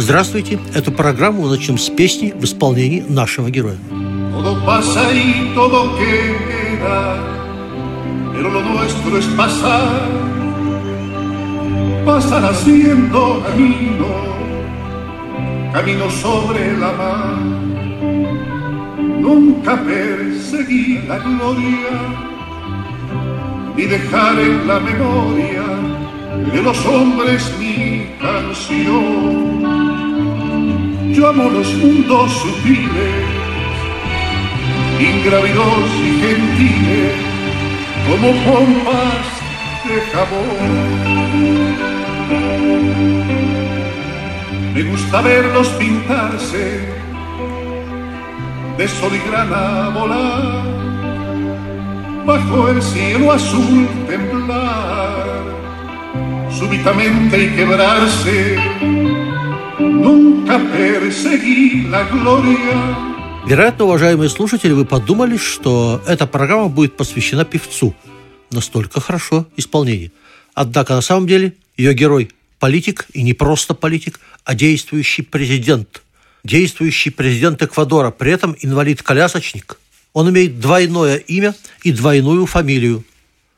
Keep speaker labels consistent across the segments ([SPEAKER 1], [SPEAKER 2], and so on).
[SPEAKER 1] Здравствуйте! Эту программу мы начнем с песни в исполнении нашего героя.
[SPEAKER 2] Pero lo nuestro es pasar, pasar haciendo camino, camino sobre la mar. Nunca perseguir la gloria, ni dejar en la memoria de los hombres mi canción. Yo amo los mundos sutiles, ingrávidos y gentiles, como pompas de jabón. Me gusta verlos pintarse de sol y grana volar, bajo el cielo azul temblar, súbitamente y quebrarse. Nunca.
[SPEAKER 1] Вероятно, уважаемые слушатели, вы подумали, что эта программа будет посвящена певцу. Настолько хорошо исполнение. Однако на самом деле ее герой – политик, и не просто политик, а действующий президент. Действующий президент Эквадора, при этом инвалид-колясочник. Он имеет двойное имя и двойную фамилию.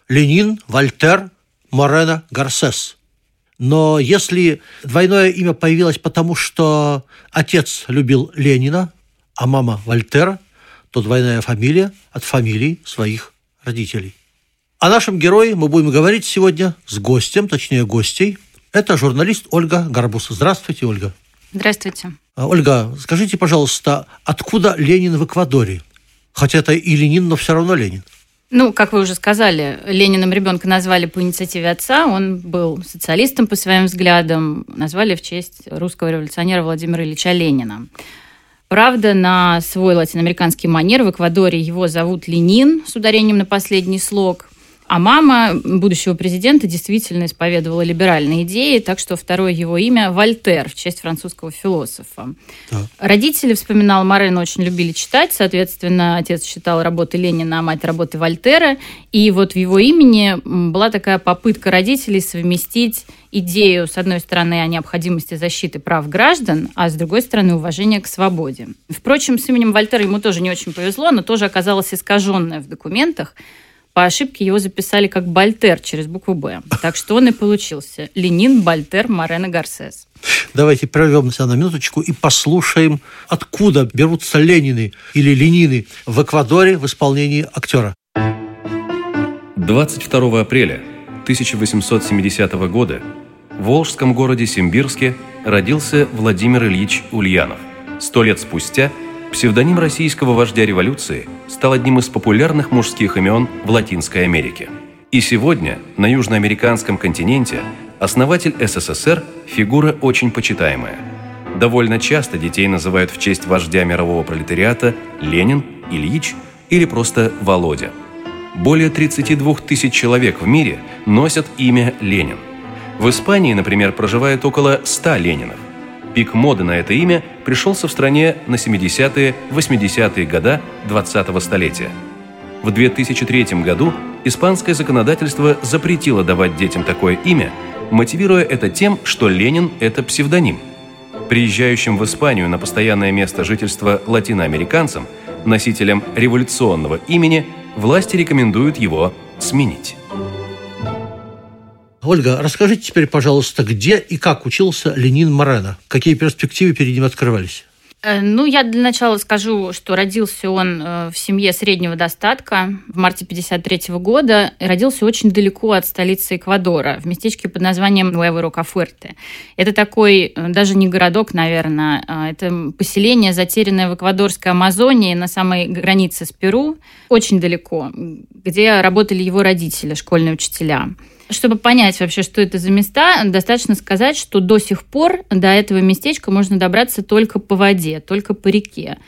[SPEAKER 1] Ленин Вольтер Морено Гарсес. Но если двойное имя появилось потому, что отец любил Ленина, а мама Вольтера, то двойная фамилия от фамилий своих родителей. О нашем герое мы будем говорить сегодня с гостем, точнее гостей. Это журналист Ольга Гарбус. Здравствуйте, Ольга.
[SPEAKER 3] Здравствуйте.
[SPEAKER 1] А, Ольга, скажите, пожалуйста, откуда Ленин в Эквадоре? Хотя это и Ленин, но все равно Ленин.
[SPEAKER 3] Ну, как вы уже сказали, Лениным ребенка назвали по инициативе отца. Он был социалистом по своим взглядам. Назвали в честь русского революционера Владимира Ильича Ленина. Правда, на свой латиноамериканский манер в Эквадоре его зовут Ленин с ударением на последний слог. А мама будущего президента действительно исповедовала либеральные идеи, так что второе его имя Вольтер в честь французского философа.
[SPEAKER 1] Да.
[SPEAKER 3] Родители, вспоминал Морен, очень любили читать. Соответственно, отец считал работы Ленина, а мать работы Вольтера. И вот в его имени была такая попытка родителей совместить идею, с одной стороны, о необходимости защиты прав граждан, а с другой стороны, уважение к свободе. Впрочем, с именем Вольтера ему тоже не очень повезло, оно тоже оказалось искаженное в документах. По ошибке его записали как Бальтер через букву «Б». Так что он и получился. Ленин Бальтер Морено Гарсес.
[SPEAKER 1] Давайте прервемся на минуточку и послушаем, откуда берутся Ленины или Ленины в Эквадоре в исполнении актера.
[SPEAKER 4] 22 апреля 1870 года в волжском городе Симбирске родился Владимир Ильич Ульянов. Сто лет спустя псевдоним российского вождя революции стал одним из популярных мужских имен в Латинской Америке. И сегодня на южноамериканском континенте основатель СССР – фигура очень почитаемая. Довольно часто детей называют в честь вождя мирового пролетариата Ленин, Ильич или просто Володя. Более 32 тысяч человек в мире носят имя Ленин. В Испании, например, проживает около 100 Ленинов. Пик моды на это имя пришелся в стране на 70-е, 80-е года 20-го столетия. В 2003 году испанское законодательство запретило давать детям такое имя, мотивируя это тем, что Ленин – это псевдоним. Приезжающим в Испанию на постоянное место жительства латиноамериканцам, носителям революционного имени, власти рекомендуют его сменить.
[SPEAKER 1] Ольга, расскажите теперь, пожалуйста, где и как учился Ленин Морено? Какие перспективы перед ним открывались?
[SPEAKER 3] Э, Ну, я для начала скажу, что родился он э, в семье среднего достатка в марте 53 года. И родился очень далеко от столицы Эквадора, в местечке под названием Нуэво Рокафуэрте. Это такой, э, даже не городок, наверное, а это поселение, затерянное в эквадорской Амазонии на самой границе с Перу, очень далеко, где работали его родители, школьные учителя. Чтобы понять вообще, что это за места, достаточно сказать, что до сих пор до этого местечка можно добраться только по воде, только по реке.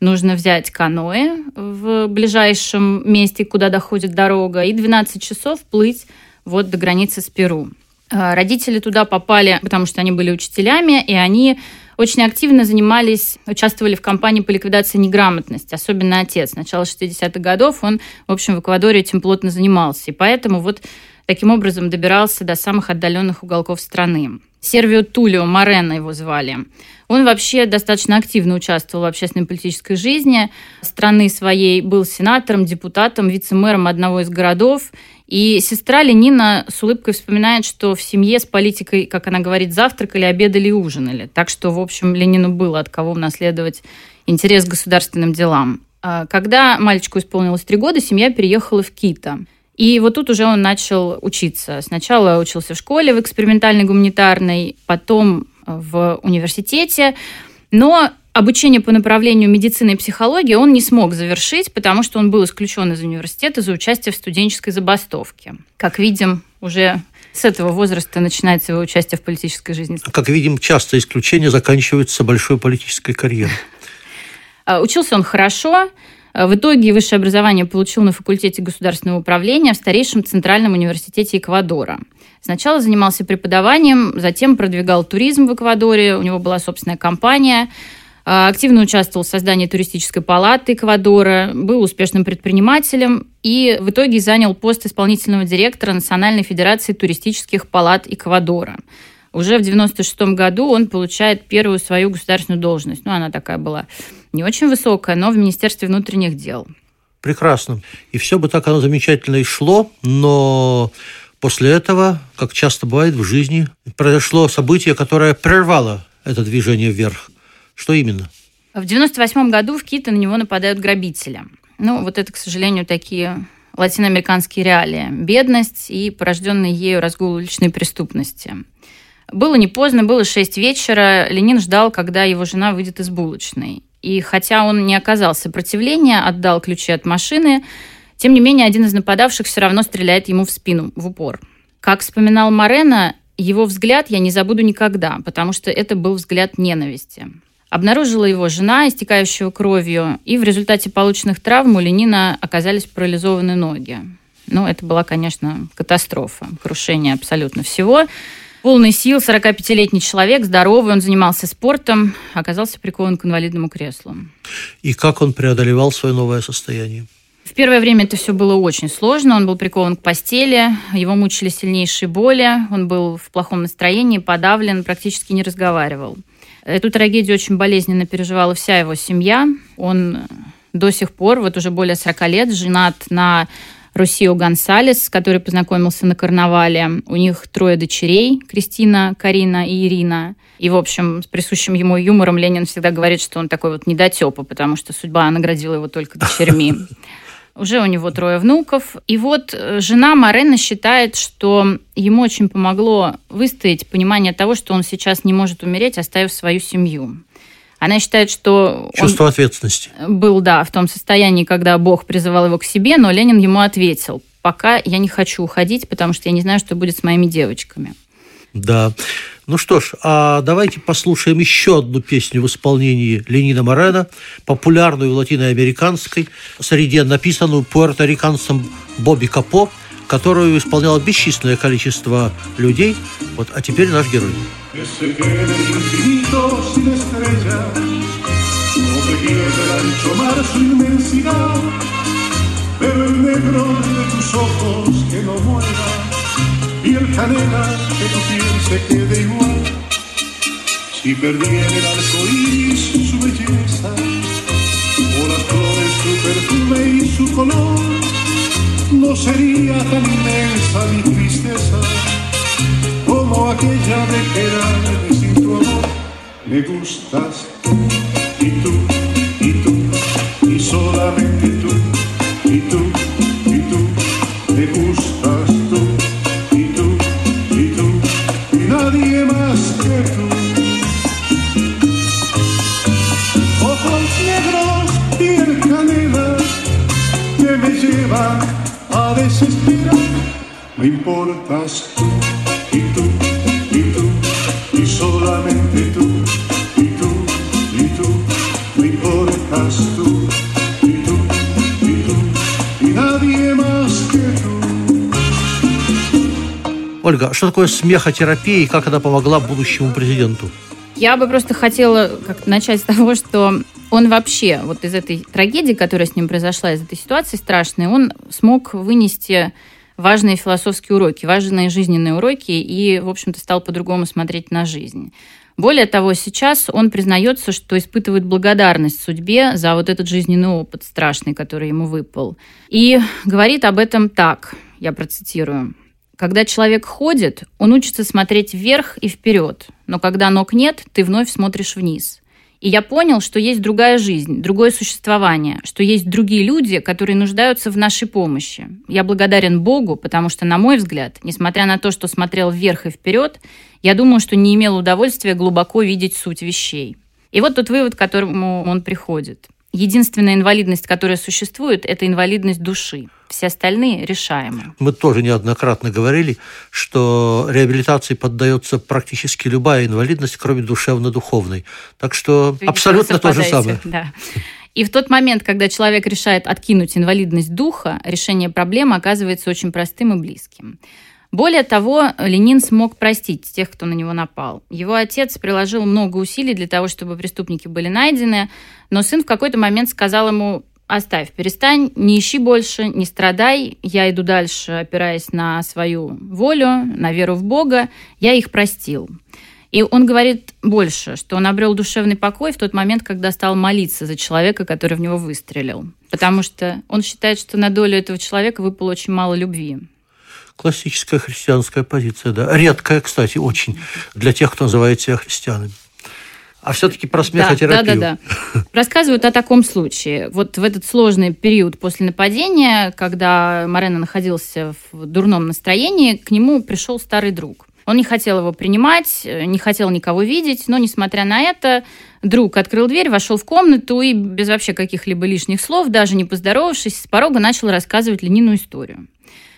[SPEAKER 3] нужно взять каноэ в ближайшем месте, куда доходит дорога, и 12 часов плыть вот до границы с Перу. А, родители туда попали, потому что они были учителями, и они очень активно занимались, участвовали в кампании по ликвидации неграмотности, особенно отец. С начала 60-х годов он, в общем, в Эквадоре этим плотно занимался. И поэтому вот таким образом добирался до самых отдаленных уголков страны. Сервио Тулио Морено его звали. Он вообще достаточно активно участвовал в общественной политической жизни страны своей, был сенатором, депутатом, вице-мэром одного из городов. И сестра Ленина с улыбкой вспоминает, что в семье с политикой, как она говорит, завтракали, обедали и ужинали. Так что, в общем, Ленину было от кого унаследовать интерес к государственным делам. А когда мальчику исполнилось три года, семья переехала в Кита. И вот тут уже он начал учиться. Сначала учился в школе в экспериментальной гуманитарной, потом в университете. Но обучение по направлению медицины и психологии он не смог завершить, потому что он был исключен из университета за участие в студенческой забастовке. Как видим, уже с этого возраста начинается его участие в политической жизни.
[SPEAKER 1] Как видим, часто исключения заканчиваются большой политической карьерой.
[SPEAKER 3] А, учился он хорошо, Э, в итоге высшее образование получил на факультете государственного управления в старейшем Центральном университете Эквадора. Сначала занимался преподаванием, затем продвигал туризм в Эквадоре, у него была собственная компания, э, активно участвовал в создании туристической палаты Эквадора, был успешным предпринимателем и в итоге занял пост исполнительного директора Национальной Федерации туристических палат Эквадора. Уже в 1996 году он получает первую свою государственную должность. Ну, она такая была не очень высокая, но в Министерстве внутренних дел.
[SPEAKER 1] Прекрасно. И все бы так оно замечательно и шло, но после этого, как часто бывает в жизни, произошло событие, которое прервало это движение вверх. Что именно?
[SPEAKER 3] В 98 году в Кита на него нападают грабители. Ну, вот это, к сожалению, такие латиноамериканские реалии. Бедность и порожденный ею разгул уличной преступности. Было не поздно, было 6 вечера. Ленин ждал, когда его жена выйдет из булочной. И хотя он не оказал сопротивления, отдал ключи от машины, тем не менее один из нападавших все равно стреляет ему в спину, в упор. Как вспоминал Морено, его взгляд я не забуду никогда, потому что это был взгляд ненависти. Обнаружила его жена, истекающего кровью, и в результате полученных травм у Ленина оказались парализованы ноги. Ну, это была, конечно, катастрофа, крушение абсолютно всего полный сил, 45-летний человек, здоровый, он занимался спортом, оказался прикован к инвалидному креслу.
[SPEAKER 1] И как он преодолевал свое новое состояние?
[SPEAKER 3] В первое время это все было очень сложно. Он был прикован к постели, его мучили сильнейшие боли, он был в плохом настроении, подавлен, практически не разговаривал. Эту трагедию очень болезненно переживала вся его семья. Он до сих пор, вот уже более 40 лет, женат на Русио Гонсалес, с которой познакомился на карнавале. У них трое дочерей, Кристина, Карина и Ирина. И, в общем, с присущим ему юмором Ленин всегда говорит, что он такой вот недотепа, потому что судьба наградила его только дочерьми. Уже у него трое внуков. И вот э, жена Марена считает, что ему очень помогло выстоять понимание того, что он сейчас не может умереть, оставив свою семью. Она считает, что...
[SPEAKER 1] Чувство ответственности.
[SPEAKER 3] Был, да, в том состоянии, когда Бог призывал его к себе, но Ленин ему ответил, пока я не хочу уходить, потому что я не знаю, что будет с моими девочками.
[SPEAKER 1] Да. Ну что ж, а давайте послушаем еще одну песню в исполнении Ленина Морена, популярную в латиноамериканской среде, написанную пуэрториканцем Бобби Капо, которую исполняло бесчисленное количество людей. Вот, а теперь наш герой.
[SPEAKER 2] Pierde el ancho mar su inmensidad, pero el negro de tus ojos que no muera, y el canela que tu piel se quede igual. Si perdiera el arco iris su belleza, o las flores su perfume y su color, no sería tan inmensa mi tristeza como aquella de quedarme sin tu amor. Me gustas
[SPEAKER 1] Ольга, что такое смехотерапия и как она помогла будущему президенту?
[SPEAKER 3] Я бы просто хотела как начать с того, что он вообще вот из этой трагедии, которая с ним произошла, из этой ситуации страшной, он смог вынести важные философские уроки, важные жизненные уроки и, в общем-то, стал по-другому смотреть на жизнь. Более того, сейчас он признается, что испытывает благодарность судьбе за вот этот жизненный опыт страшный, который ему выпал. И говорит об этом так, я процитирую. Когда человек ходит, он учится смотреть вверх и вперед, но когда ног нет, ты вновь смотришь вниз. И я понял, что есть другая жизнь, другое существование, что есть другие люди, которые нуждаются в нашей помощи. Я благодарен Богу, потому что, на мой взгляд, несмотря на то, что смотрел вверх и вперед, я думаю, что не имел удовольствия глубоко видеть суть вещей. И вот тот вывод, к которому он приходит. Единственная инвалидность, которая существует, это инвалидность души. Все остальные решаемы.
[SPEAKER 1] Мы тоже неоднократно говорили, что реабилитации поддается практически любая инвалидность, кроме душевно-духовной. Так что Вы абсолютно то же самое.
[SPEAKER 3] Да. И в тот момент, когда человек решает откинуть инвалидность духа, решение проблемы оказывается очень простым и близким. Более того, Ленин смог простить тех, кто на него напал. Его отец приложил много усилий для того, чтобы преступники были найдены, но сын в какой-то момент сказал ему, оставь, перестань, не ищи больше, не страдай, я иду дальше, опираясь на свою волю, на веру в Бога, я их простил. И он говорит больше, что он обрел душевный покой в тот момент, когда стал молиться за человека, который в него выстрелил. Потому что он считает, что на долю этого человека выпало очень мало любви.
[SPEAKER 1] Классическая христианская позиция, да. Редкая, кстати, очень для тех, кто называет себя христианами. А все-таки про смехотерапию.
[SPEAKER 3] Да, да, да, да. Рассказывают о таком случае. Вот в этот сложный период после нападения, когда Морено находился в дурном настроении, к нему пришел старый друг. Он не хотел его принимать, не хотел никого видеть, но, несмотря на это, друг открыл дверь, вошел в комнату и без вообще каких-либо лишних слов, даже не поздоровавшись, с порога начал рассказывать Ленину историю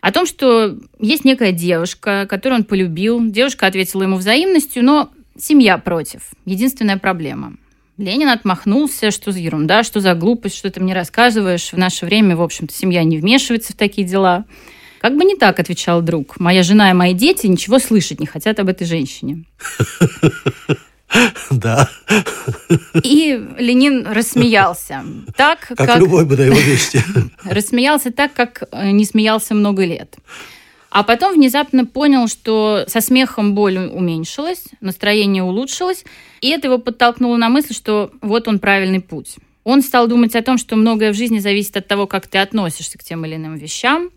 [SPEAKER 3] о том, что есть некая девушка, которую он полюбил. Девушка ответила ему взаимностью, но семья против. Единственная проблема. Ленин отмахнулся, что за ерунда, что за глупость, что ты мне рассказываешь. В наше время, в общем-то, семья не вмешивается в такие дела. Как бы не так, отвечал друг. Моя жена и мои дети ничего слышать не хотят об этой женщине.
[SPEAKER 1] Да.
[SPEAKER 3] И Ленин рассмеялся. Так,
[SPEAKER 1] как, как любой бы на его месте.
[SPEAKER 3] Рассмеялся так, как э, не смеялся много лет. А потом внезапно понял, что со смехом боль уменьшилась, настроение улучшилось, и это его подтолкнуло на мысль, что вот он правильный путь. Он стал думать о том, что многое в жизни зависит от того, как ты относишься к тем или иным вещам,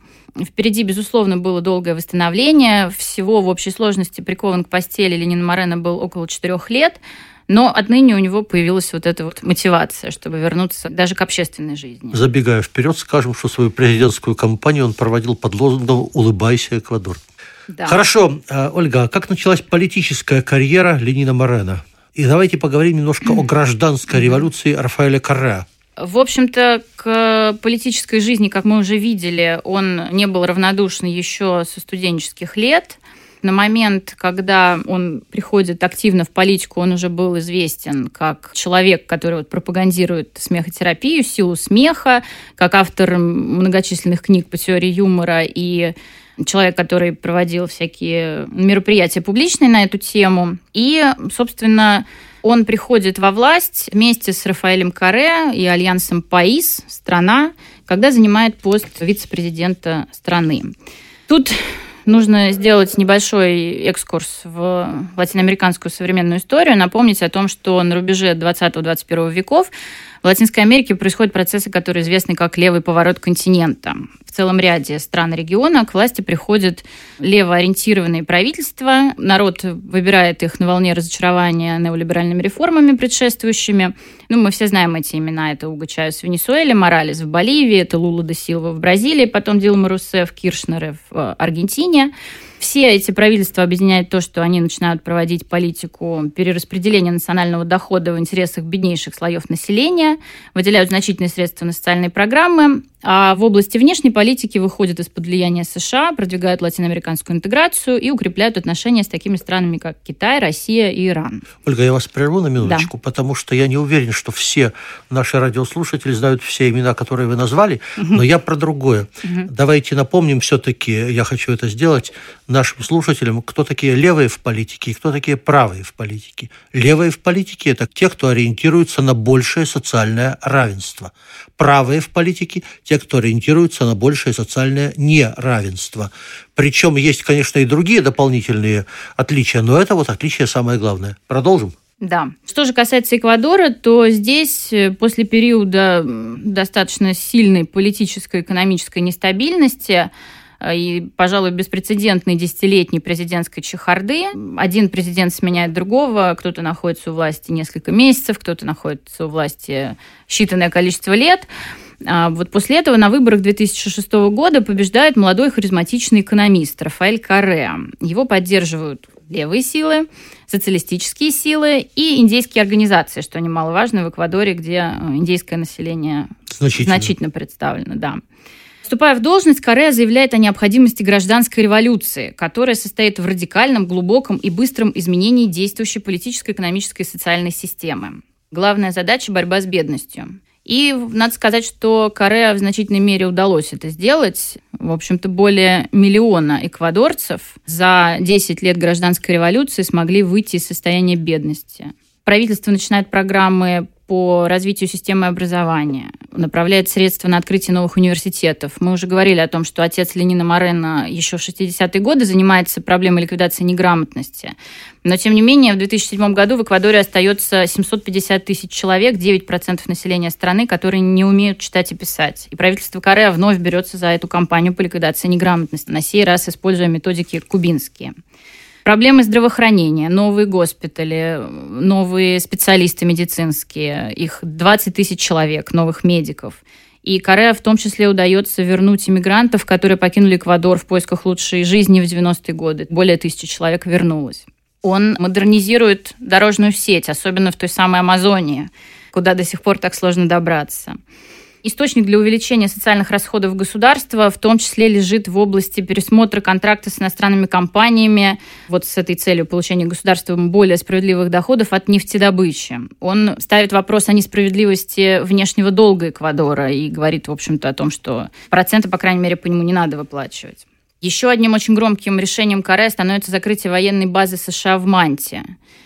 [SPEAKER 3] Впереди, безусловно, было долгое восстановление. Всего в общей сложности прикован к постели Ленин Морено был около четырех лет. Но отныне у него появилась вот эта вот мотивация, чтобы вернуться даже к общественной жизни.
[SPEAKER 1] Забегая вперед, скажем, что свою президентскую кампанию он проводил под лозунгом «Улыбайся, Эквадор». Да. Хорошо, э, Ольга, а как началась политическая карьера Ленина Морена? И давайте поговорим немножко о гражданской революции Рафаэля Карре.
[SPEAKER 3] В общем-то, к политической жизни, как мы уже видели, он не был равнодушен еще со студенческих лет. На момент, когда он приходит активно в политику, он уже был известен как человек, который вот пропагандирует смехотерапию, силу смеха, как автор многочисленных книг по теории юмора и человек, который проводил всякие мероприятия публичные на эту тему. И, собственно, он приходит во власть вместе с Рафаэлем Каре и альянсом ПАИС, страна, когда занимает пост вице-президента страны. Тут нужно сделать небольшой экскурс в латиноамериканскую современную историю, напомнить о том, что на рубеже 20-21 веков в Латинской Америке происходят процессы, которые известны как левый поворот континента. В целом ряде стран региона к власти приходят левоориентированные правительства. Народ выбирает их на волне разочарования неолиберальными реформами предшествующими. Ну, мы все знаем эти имена. Это Уго Чайс в Венесуэле, Моралес в Боливии, это Лула де Силва в Бразилии, потом Дилма Руссеф, Киршнер в Аргентине. Все эти правительства объединяют то, что они начинают проводить политику перераспределения национального дохода в интересах беднейших слоев населения, выделяют значительные средства на социальные программы, а в области внешней политики выходят из-под влияния США, продвигают латиноамериканскую интеграцию и укрепляют отношения с такими странами, как Китай, Россия и Иран.
[SPEAKER 1] Ольга, я вас прерву на минуточку, да. потому что я не уверен, что все наши радиослушатели знают все имена, которые вы назвали, но я про другое. Давайте напомним все-таки, я хочу это сделать, нашим слушателям, кто такие левые в политике и кто такие правые в политике. Левые в политике – это те, кто ориентируется на большее социальное равенство. Правые в политике – те, кто ориентируется на большее социальное неравенство. Причем есть, конечно, и другие дополнительные отличия, но это вот отличие самое главное. Продолжим.
[SPEAKER 3] Да. Что же касается Эквадора, то здесь э, после периода достаточно сильной политической экономической нестабильности и, пожалуй, беспрецедентной десятилетней президентской чехарды. Один президент сменяет другого, кто-то находится у власти несколько месяцев, кто-то находится у власти считанное количество лет. А вот после этого на выборах 2006 года побеждает молодой харизматичный экономист Рафаэль Карре. Его поддерживают левые силы, социалистические силы и индейские организации, что немаловажно в Эквадоре, где э, индейское население значительно, значительно представлено. Да. Вступая в должность, Корея заявляет о необходимости гражданской революции, которая состоит в радикальном, глубоком и быстром изменении действующей политической, экономической и социальной системы. Главная задача – борьба с бедностью. И надо сказать, что Корея в значительной мере удалось это сделать. В общем-то, более миллиона эквадорцев за 10 лет гражданской революции смогли выйти из состояния бедности. Правительство начинает программы по развитию системы образования, направляет средства на открытие новых университетов. Мы уже говорили о том, что отец Ленина Морена еще в 60-е годы занимается проблемой ликвидации неграмотности. Но, тем не менее, в 2007 году в Эквадоре остается 750 тысяч человек, 9% населения страны, которые не умеют читать и писать. И правительство Корея вновь берется за эту кампанию по ликвидации неграмотности, на сей раз используя методики кубинские. Проблемы здравоохранения, новые госпитали, новые специалисты медицинские, их 20 тысяч человек, новых медиков. И Корея в том числе удается вернуть иммигрантов, которые покинули Эквадор в поисках лучшей жизни в 90-е годы. Более тысячи человек вернулось. Он модернизирует дорожную сеть, особенно в той самой Амазонии, куда до сих пор так сложно добраться. Источник для увеличения социальных расходов государства в том числе лежит в области пересмотра контракта с иностранными компаниями вот с этой целью получения государством более справедливых доходов от нефтедобычи. Он ставит вопрос о несправедливости внешнего долга Эквадора и говорит, в общем-то, о том, что проценты, по крайней мере, по нему не надо выплачивать. Еще одним очень громким решением Каре становится закрытие военной базы США в Манте.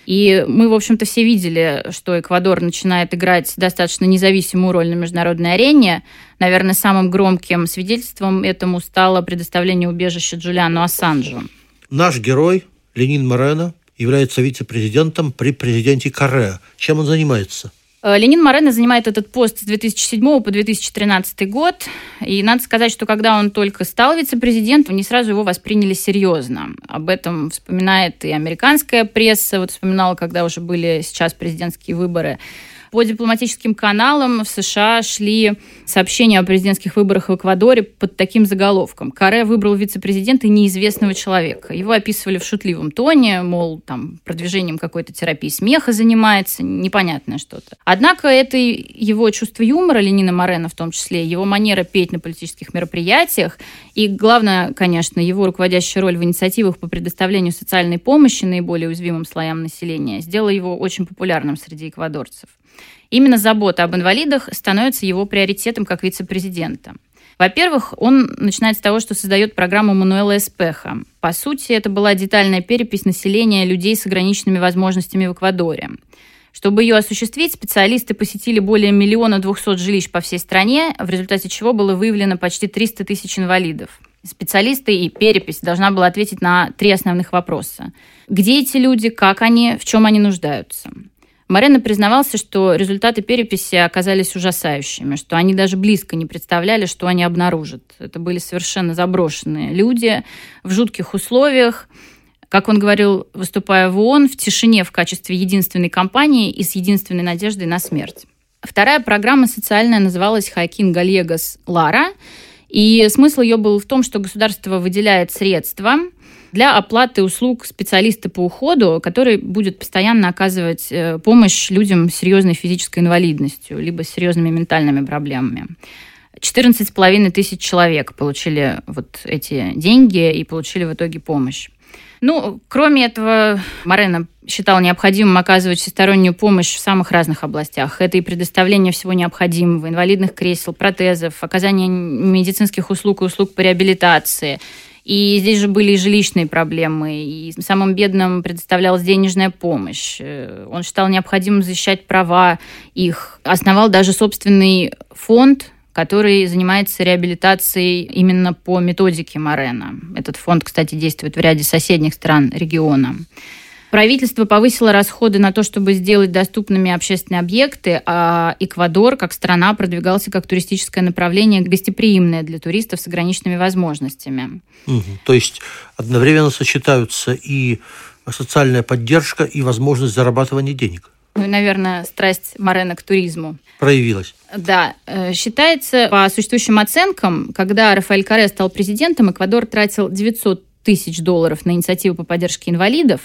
[SPEAKER 3] И мы, в общем-то, все видели, что Эквадор начинает играть достаточно независимую роль на международной арене. Наверное, самым громким свидетельством этому стало предоставление убежища Джулиану Ассанжу.
[SPEAKER 1] Наш герой Ленин Морено является вице-президентом при президенте Каре. Чем он занимается?
[SPEAKER 3] Э, Ленин Морено занимает этот пост с 2007 по 2013 год. И надо сказать, что когда он только стал вице-президентом, не сразу его восприняли серьезно. Об этом вспоминает и американская пресса. Вот вспоминала, когда уже были сейчас президентские выборы по дипломатическим каналам в США шли сообщения о президентских выборах в Эквадоре под таким заголовком. Каре выбрал вице-президента неизвестного человека. Его описывали в шутливом тоне, мол, там, продвижением какой-то терапии смеха занимается, непонятное что-то. Однако это его чувство юмора, Ленина Морена в том числе, его манера петь на политических мероприятиях и, главное, конечно, его руководящая роль в инициативах по предоставлению социальной помощи наиболее уязвимым слоям населения сделала его очень популярным среди эквадорцев. Именно забота об инвалидах становится его приоритетом как вице-президента. Во-первых, он начинает с того, что создает программу Мануэла Эспеха. По сути, это была детальная перепись населения людей с ограниченными возможностями в Эквадоре. Чтобы ее осуществить, специалисты посетили более миллиона двухсот жилищ по всей стране, в результате чего было выявлено почти 300 тысяч инвалидов. Специалисты и перепись должна была ответить на три основных вопроса. Где эти люди, как они, в чем они нуждаются – Марена признавался, что результаты переписи оказались ужасающими, что они даже близко не представляли, что они обнаружат. Это были совершенно заброшенные люди в жутких условиях, как он говорил, выступая в ООН, в тишине в качестве единственной компании и с единственной надеждой на смерть. Вторая программа социальная называлась «Хайкин Гальегас Лара», и смысл ее был в том, что государство выделяет средства – для оплаты услуг специалиста по уходу, который будет постоянно оказывать э, помощь людям с серьезной физической инвалидностью, либо с серьезными ментальными проблемами. 14,5 тысяч человек получили вот эти деньги и получили в итоге помощь. Ну, кроме этого, Марена считал необходимым оказывать всестороннюю помощь в самых разных областях. Это и предоставление всего необходимого, инвалидных кресел, протезов, оказание медицинских услуг и услуг по реабилитации, И здесь же были и жилищные проблемы, и самым бедным предоставлялась денежная помощь. Э, он считал необходимым защищать права их. Основал даже собственный фонд, который занимается реабилитацией именно по методике Морена. Этот фонд, кстати, действует в ряде соседних стран региона. Правительство повысило расходы на то, чтобы сделать доступными общественные объекты, а Эквадор, как страна, продвигался как туристическое направление, гостеприимное для туристов с ограниченными возможностями.
[SPEAKER 1] Угу. То есть одновременно сочетаются и социальная поддержка, и возможность зарабатывания денег.
[SPEAKER 3] Ну и, наверное, страсть Морена к туризму.
[SPEAKER 1] Проявилась.
[SPEAKER 3] Да. Э, считается, по существующим оценкам, когда Рафаэль Каре стал президентом, Эквадор тратил 900 тысяч долларов на инициативу по поддержке инвалидов,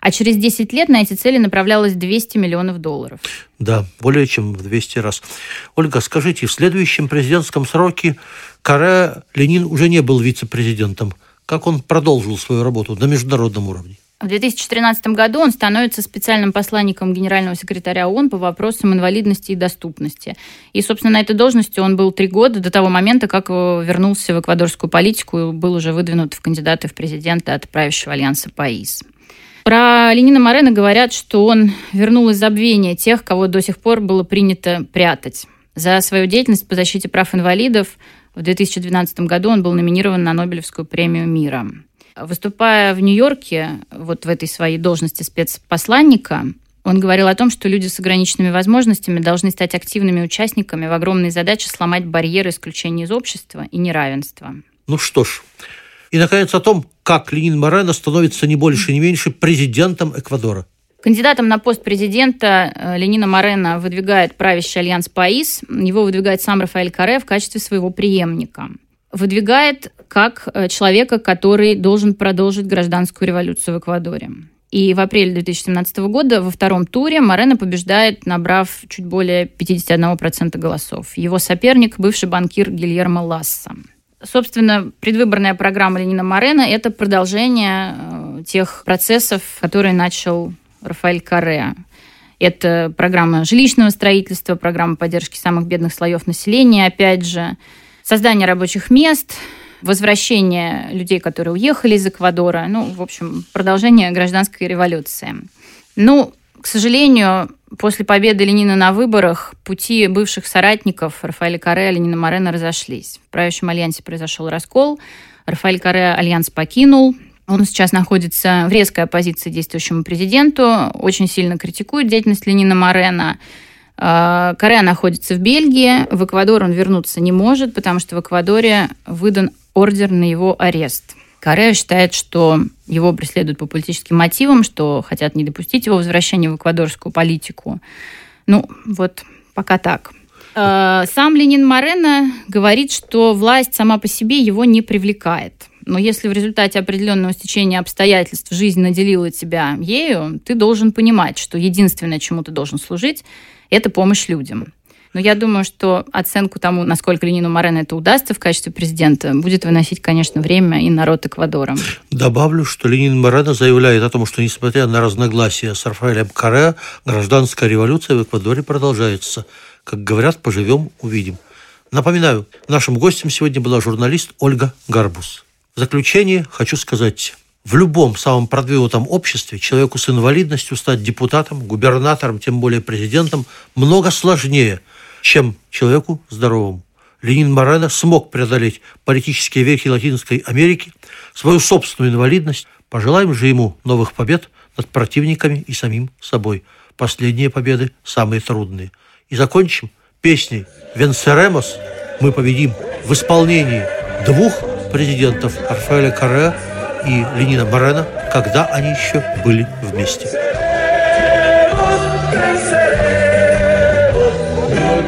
[SPEAKER 3] а через 10 лет на эти цели направлялось 200 миллионов долларов.
[SPEAKER 1] Да, более чем в 200 раз. Ольга, скажите, в следующем президентском сроке Каре Ленин уже не был вице-президентом. Как он продолжил свою работу на международном уровне?
[SPEAKER 3] В 2013 году он становится специальным посланником генерального секретаря ООН по вопросам инвалидности и доступности. И, собственно, на этой должности он был три года до того момента, как вернулся в эквадорскую политику и был уже выдвинут в кандидаты в президенты от правящего альянса ПАИС. Про Ленина Морена говорят, что он вернул из забвения тех, кого до сих пор было принято прятать. За свою деятельность по защите прав инвалидов в 2012 году он был номинирован на Нобелевскую премию мира. Выступая в Нью-Йорке, вот в этой своей должности спецпосланника, он говорил о том, что люди с ограниченными возможностями должны стать активными участниками в огромной задаче сломать барьеры исключения из общества и неравенства.
[SPEAKER 1] Ну что ж, и, наконец, о том, как Ленин Морено становится не больше, не меньше президентом Эквадора.
[SPEAKER 3] Кандидатом на пост президента э, Ленина Морена выдвигает правящий альянс ПАИС. Его выдвигает сам Рафаэль Каре в качестве своего преемника. Выдвигает как э, человека, который должен продолжить гражданскую революцию в Эквадоре. И в апреле 2017 года во втором туре Морено побеждает, набрав чуть более 51% голосов. Его соперник – бывший банкир Гильермо Ласса. Собственно, предвыборная программа Ленина Морена – это продолжение э, тех процессов, которые начал Рафаэль Каре. Это программа жилищного строительства, программа поддержки самых бедных слоев населения, опять же, создание рабочих мест, возвращение людей, которые уехали из Эквадора, ну, в общем, продолжение гражданской революции. Ну, к сожалению, после победы Ленина на выборах пути бывших соратников Рафаэля Каре и Ленина Морена разошлись. В правящем альянсе произошел раскол. Рафаэль Каре альянс покинул. Он сейчас находится в резкой оппозиции действующему президенту, очень сильно критикует деятельность Ленина Морена. А, Каре находится в Бельгии, в Эквадор он вернуться не может, потому что в Эквадоре выдан ордер на его арест. Каре считает, что его преследуют по политическим мотивам, что хотят не допустить его возвращения в эквадорскую политику. Ну, вот пока так. Э, сам Ленин Морено говорит, что власть сама по себе его не привлекает. Но если в результате определенного стечения обстоятельств жизнь наделила тебя ею, ты должен понимать, что единственное, чему ты должен служить, это помощь людям. Но я думаю, что оценку тому, насколько Ленину Морено это удастся в качестве президента, будет выносить, конечно, время и народ Эквадора.
[SPEAKER 1] Добавлю, что Ленин Морено заявляет о том, что, несмотря на разногласия с Рафаэлем Каре, гражданская революция в Эквадоре продолжается. Как говорят, поживем, увидим. Напоминаю, нашим гостем сегодня была журналист Ольга Гарбус. В заключение хочу сказать, в любом самом продвинутом обществе человеку с инвалидностью стать депутатом, губернатором, тем более президентом, много сложнее – чем человеку здоровому. Ленин Морено смог преодолеть политические вехи Латинской Америки, свою собственную инвалидность. Пожелаем же ему новых побед над противниками и самим собой. Последние победы самые трудные. И закончим песней «Венсеремос» мы победим в исполнении двух президентов Рафаэля Карре и Ленина Морена, когда они еще были вместе.